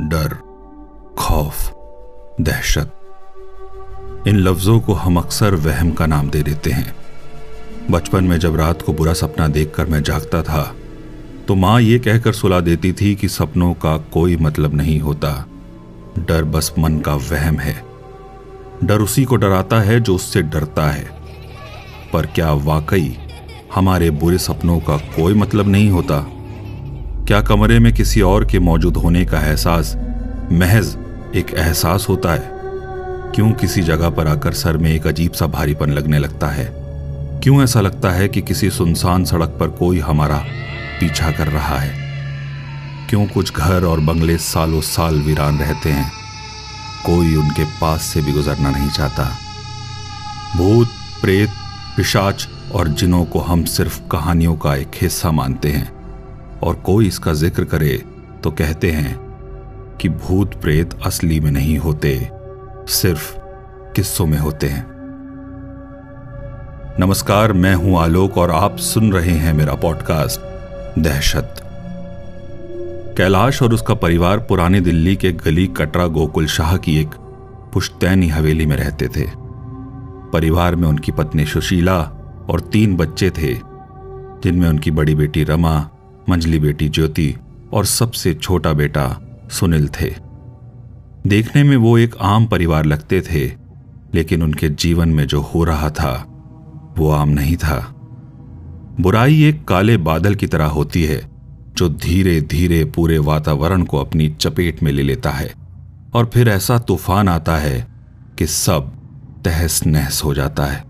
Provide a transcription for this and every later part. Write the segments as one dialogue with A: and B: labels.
A: डर, खौफ, दहशत, इन लफ्जों को हम अक्सर वहम का नाम दे देते हैं। बचपन में जब रात को बुरा सपना देखकर मैं जागता था तो माँ ये कहकर सुला देती थी कि सपनों का कोई मतलब नहीं होता। डर बस मन का वहम है। डर उसी को डराता है जो उससे डरता है। पर क्या वाकई हमारे बुरे सपनों का कोई मतलब नहीं होता? क्या कमरे में किसी और के मौजूद होने का एहसास, महज एक एहसास होता है? क्यों किसी जगह पर आकर सर में एक अजीब सा भारीपन लगने लगता है? क्यों ऐसा लगता है कि किसी सुनसान सड़क पर कोई हमारा पीछा कर रहा है? क्यों कुछ घर और बंगले सालों साल वीरान रहते हैं? कोई उनके पास से भी गुजरना नहीं चाहता। भूत, प्रेत, पिशाच और जिनों को हम सिर्फ़ कहानियों का एक हिस्सा मानते हैं। और कोई इसका ज़िक्र करे तो कहते हैं कि भूत प्रेत असली में नहीं होते, सिर्फ़ किस्सों में होते हैं। नमस्कार, मैं हूँ आलोक और आप सुन रहे हैं मेरा पॉडकास्ट दहशत। कैलाश और उसका परिवार पुरानी दिल्ली के गली कटरा गोकुल शाह की एक पुश्तैनी हवेली में रहते थे। परिवार में उनकी पत्नी सुशीला और तीन बच्चे थे, जिनमें उनकी बड़ी बेटी रमा मंजली बेटी ज्योति और सबसे छोटा बेटा सुनील थे। देखने में वो एक आम परिवार लगते थे, लेकिन उनके जीवन में जो हो रहा था, वो आम नहीं था। बुराई एक काले बादल की तरह होती है, जो धीरे धीरे पूरे वातावरण को अपनी चपेट में ले लेता है, और फिर ऐसा तूफ़ान आता है कि सब तहस नहस हो जाता है।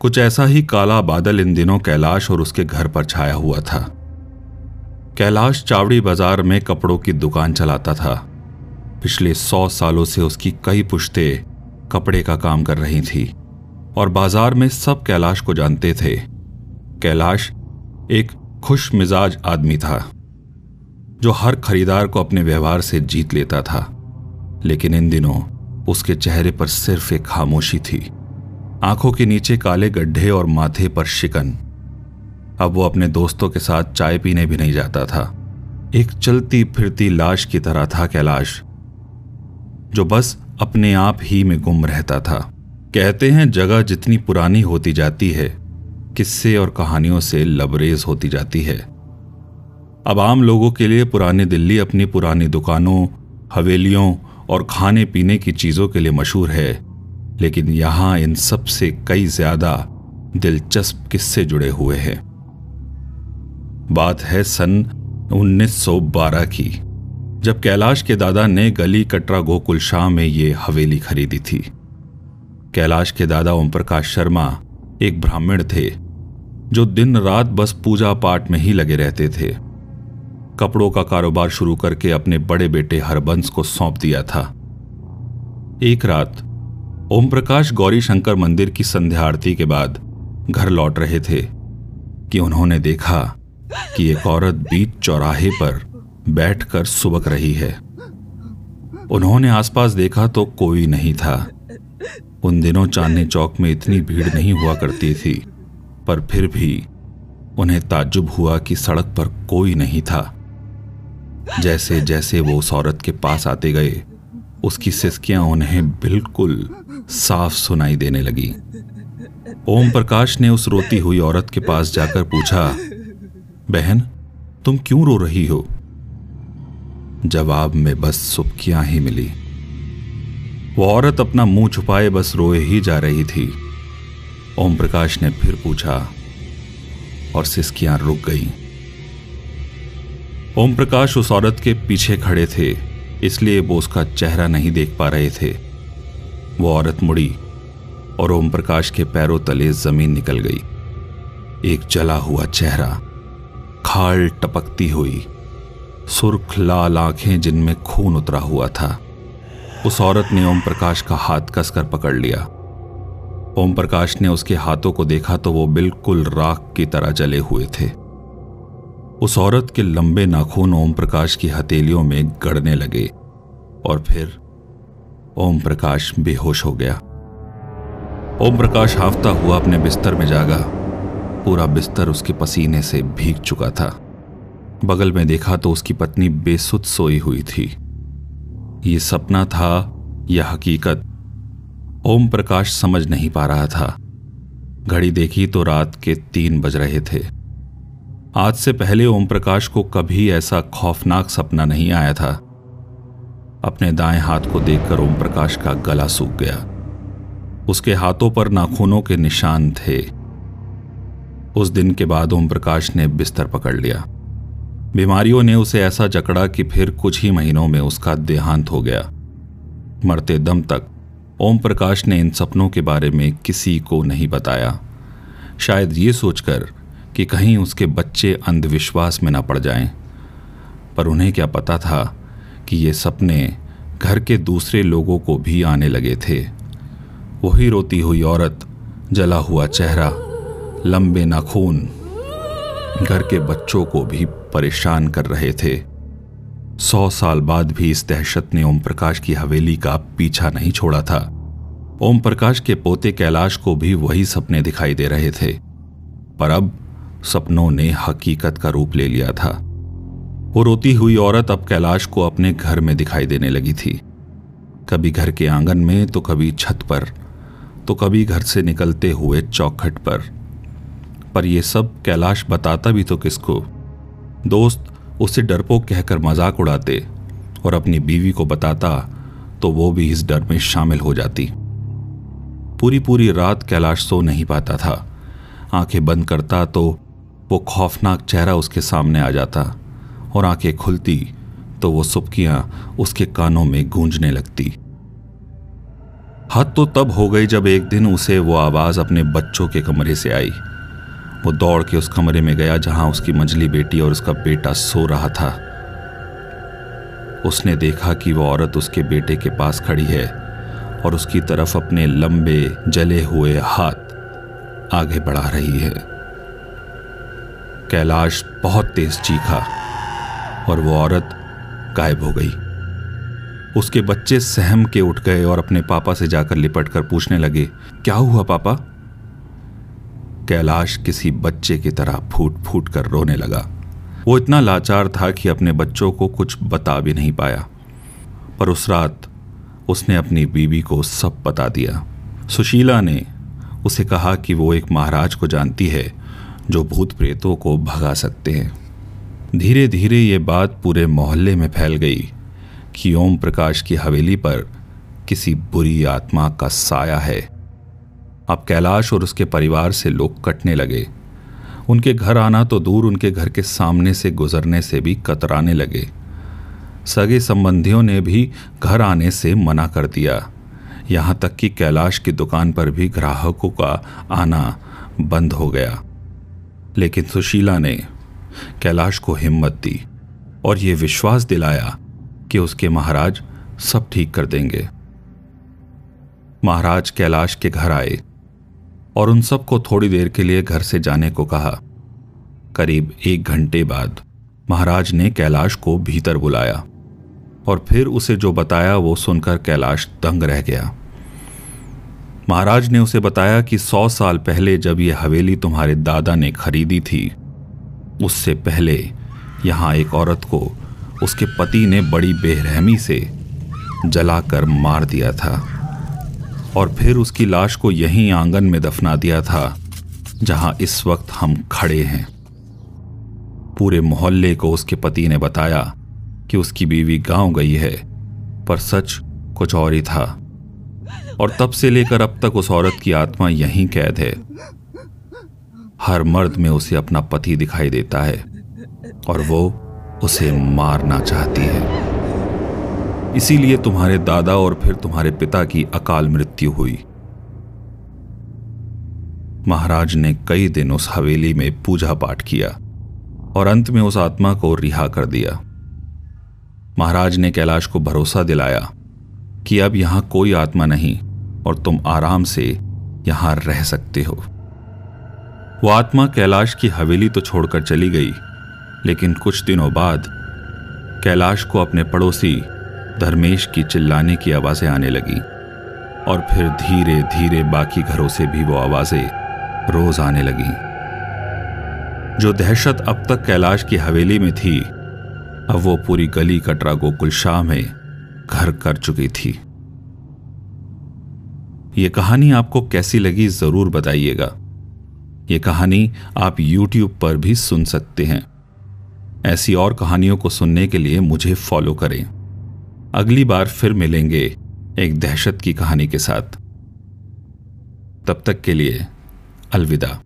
A: कुछ ऐसा ही काला बादल इन दिनों कैलाश और उसके घर पर छाया हुआ था। कैलाश चावड़ी बाज़ार में कपड़ों की दुकान चलाता था। पिछले सौ सालों से उसकी कई पुश्ते कपड़े का काम कर रही थी और बाज़ार में सब कैलाश को जानते थे। कैलाश एक खुश मिजाज आदमी था, जो हर खरीदार को अपने व्यवहार से जीत लेता था, लेकिन इन दिनों उसके चेहरे पर सिर्फ़ एक खामोशी थी। आँखों के नीचे काले गड्ढे और माथे पर शिकन। अब वो अपने दोस्तों के साथ चाय पीने भी नहीं जाता था। एक चलती फिरती लाश की तरह था कैलाश, जो बस अपने आप ही में गुम रहता था। कहते हैं जगह जितनी पुरानी होती जाती है, किस्से और कहानियों से लबरेज होती जाती है। अब आम लोगों के लिए पुरानी दिल्ली अपनी पुरानी दुकानों, हवेलियों और खाने पीने की चीज़ों के लिए मशहूर है, लेकिन यहाँ इन सबसे कई ज़्यादा दिलचस्प किस्से जुड़े हुए हैं। बात है सन 1912 की, जब कैलाश के दादा ने गली कटरा गोकुल शाह में ये हवेली खरीदी थी। कैलाश के दादा ओम प्रकाश शर्मा एक ब्राह्मण थे, जो दिन रात बस पूजा पाठ में ही लगे रहते थे। कपड़ों का कारोबार शुरू करके अपने बड़े बेटे हरबंस को सौंप दिया था। एक रात ओम प्रकाश गौरी शंकर मंदिर की संध्या आरती के बाद घर लौट रहे थे कि उन्होंने देखा कि एक औरत बीच चौराहे पर बैठकर सुबक रही है। उन्होंने आसपास देखा तो कोई नहीं था। उन दिनों चांदनी चौक में इतनी भीड़ नहीं हुआ करती थी, पर फिर भी उन्हें ताज्जुब हुआ कि सड़क पर कोई नहीं था। जैसे जैसे वो उस औरत के पास आते गए, उसकी सिस्कियाँ उन्हें बिल्कुल साफ़ सुनाई देने लगी। ओम प्रकाश ने उस रोती हुई औरत के पास जाकर पूछा बहन, तुम क्यों रो रही हो? जवाब में बस सुबकियाँ ही मिली। वो औरत अपना मुँह छुपाए बस रोए ही जा रही थी। ओम प्रकाश ने फिर पूछा, और सिस्कियाँ रुक गई। ओम प्रकाश उस औरत के पीछे खड़े थे, इसलिए वो उसका चेहरा नहीं देख पा रहे थे। वो औरत मुड़ी, और ओम प्रकाश के पैरों तले ज़मीन निकल गई। एक जला हुआ चेहरा। खाल टपकती हुई। सुर्ख लाल आँखें जिनमें खून उतरा हुआ था। उस औरत ने ओम प्रकाश का हाथ कसकर पकड़ लिया। ओम प्रकाश ने उसके हाथों को देखा तो वो बिल्कुल राख की तरह जले हुए थे। उस औरत के लंबे नाखून ओम प्रकाश की हथेलियों में गड़ने लगे और फिर ओम प्रकाश बेहोश हो गया। ओम प्रकाश हाफता हुआ अपने बिस्तर में जागा। पूरा बिस्तर उसके पसीने से भीग चुका था। बगल में देखा तो उसकी पत्नी बेसुध सोई हुई थी। ये सपना था या हकीकत। ओम प्रकाश समझ नहीं पा रहा था। घड़ी देखी तो रात के तीन बज रहे थे। आज से पहले ओम प्रकाश को कभी ऐसा खौफनाक सपना नहीं आया था। अपने दाएँ हाथ को देखकर ओम प्रकाश का गला सूख गया। उसके हाथों पर नाखूनों के निशान थे। उस दिन के बाद ओम प्रकाश ने बिस्तर पकड़ लिया। बीमारियों ने उसे ऐसा जकड़ा कि फिर कुछ ही महीनों में उसका देहांत हो गया। मरते दम तक ओम प्रकाश ने इन सपनों के बारे में किसी को नहीं बताया। शायद ये सोचकर कि कहीं उसके बच्चे अंधविश्वास में ना पड़ जाएँ। पर उन्हें क्या पता था कि ये सपने घर के दूसरे लोगों को भी आने लगे थे। वही रोती हुई औरत, जला हुआ चेहरा लंबे नाखून घर के बच्चों को भी परेशान कर रहे थे। सौ साल बाद भी इस दहशत ने ओम प्रकाश की हवेली का पीछा नहीं छोड़ा था। ओम प्रकाश के पोते कैलाश को भी वही सपने दिखाई दे रहे थे। पर अब सपनों ने हकीकत का रूप ले लिया था। वो रोती हुई औरत अब कैलाश को अपने घर में दिखाई देने लगी थी। कभी घर के आँगन में तो कभी छत पर तो कभी घर से निकलते हुए चौखट पर। पर यह सब कैलाश बताता भी तो किसको? दोस्त उसे डरपोक कहकर मज़ाक उड़ाते और अपनी बीवी को बताता तो वो भी इस डर में शामिल हो जाती। पूरी पूरी रात कैलाश सो नहीं पाता था। आँखें बंद करता तो वो खौफनाक चेहरा उसके सामने आ जाता और आँखें खुलती तो वो सुबकियाँ उसके कानों में गूंजने लगती। हद तो तब हो गई जब एक दिन उसे वो आवाज़ अपने बच्चों के कमरे से आई। वो दौड़ के उस कमरे में गया जहाँ उसकी मंझली बेटी और उसका बेटा सो रहा था। उसने देखा कि वो औरत उसके बेटे के पास खड़ी है और उसकी तरफ़ अपने लंबे, जले हुए हाथ आगे बढ़ा रही है। कैलाश बहुत तेज चीखा और वो औरत गायब हो गई। उसके बच्चे सहम के उठ गए और अपने पापा से जाकर लिपट कर पूछने लगे, क्या हुआ पापा? कैलाश किसी बच्चे की तरह फूट फूट कर रोने लगा। वो इतना लाचार था कि अपने बच्चों को कुछ बता भी नहीं पाया। पर उस रात उसने अपनी बीवी को सब बता दिया। सुशीला ने उसे कहा कि वो एक महाराज को जानती है, जो भूत प्रेतों को भगा सकते हैं। धीरे धीरे ये बात पूरे मोहल्ले में फैल गई कि ओम प्रकाश की हवेली पर किसी बुरी आत्मा का साया है। अब कैलाश और उसके परिवार से लोग कटने लगे। उनके घर आना तो दूर उनके घर के सामने से गुजरने से भी कतराने लगे। सगे संबंधियों ने भी घर आने से मना कर दिया। यहाँ तक कि कैलाश की दुकान पर भी ग्राहकों का आना बंद हो गया। लेकिन सुशीला ने कैलाश को हिम्मत दी और ये विश्वास दिलाया कि उसके महाराज सब ठीक कर देंगे। महाराज कैलाश के घर आए। और उन सबको थोड़ी देर के लिए घर से जाने को कहा। करीब एक घंटे बाद महाराज ने कैलाश को भीतर बुलाया और फिर उसे जो बताया वो सुनकर कैलाश दंग रह गया। महाराज ने उसे बताया कि सौ साल पहले जब यह हवेली तुम्हारे दादा ने खरीदी थी, उससे पहले यहाँ एक औरत को उसके पति ने बड़ी बेरहमी से जलाकर मार दिया था। और फिर उसकी लाश को यहीं आँगन में दफना दिया था, जहाँ इस वक्त हम खड़े हैं। पूरे मोहल्ले को उसके पति ने बताया कि उसकी बीवी गाँव गई है, पर सच कुछ और ही था। और तब से लेकर अब तक उस औरत की आत्मा यहीं कैद है। हर मर्द में उसे अपना पति दिखाई देता है, और वो उसे मारना चाहती है। इसीलिए तुम्हारे दादा और फिर तुम्हारे पिता की अकाल मृत्यु हुई। महाराज ने कई दिन उस हवेली में पूजा पाठ किया और अंत में उस आत्मा को रिहा कर दिया। महाराज ने कैलाश को भरोसा दिलाया कि अब यहाँ कोई आत्मा नहीं और तुम आराम से यहाँ रह सकते हो। वो आत्मा कैलाश की हवेली तो छोड़कर चली गई, लेकिन कुछ दिनों बाद कैलाश को अपने पड़ोसी धर्मेश की चिल्लाने की आवाज़ें आने लगी, और फिर धीरे धीरे बाकी घरों से भी वो आवाज़ें रोज आने लगी। जो दहशत अब तक कैलाश की हवेली में थी, अब वो पूरी गली कटरा गोकुल शाह में घर कर चुकी थी। ये कहानी आपको कैसी लगी ज़रूर बताइएगा। ये कहानी आप YouTube पर भी सुन सकते हैं। ऐसी और कहानियों को सुनने के लिए मुझे फॉलो करें। अगली बार फिर मिलेंगे एक दहशत की कहानी के साथ। तब तक के लिए अलविदा।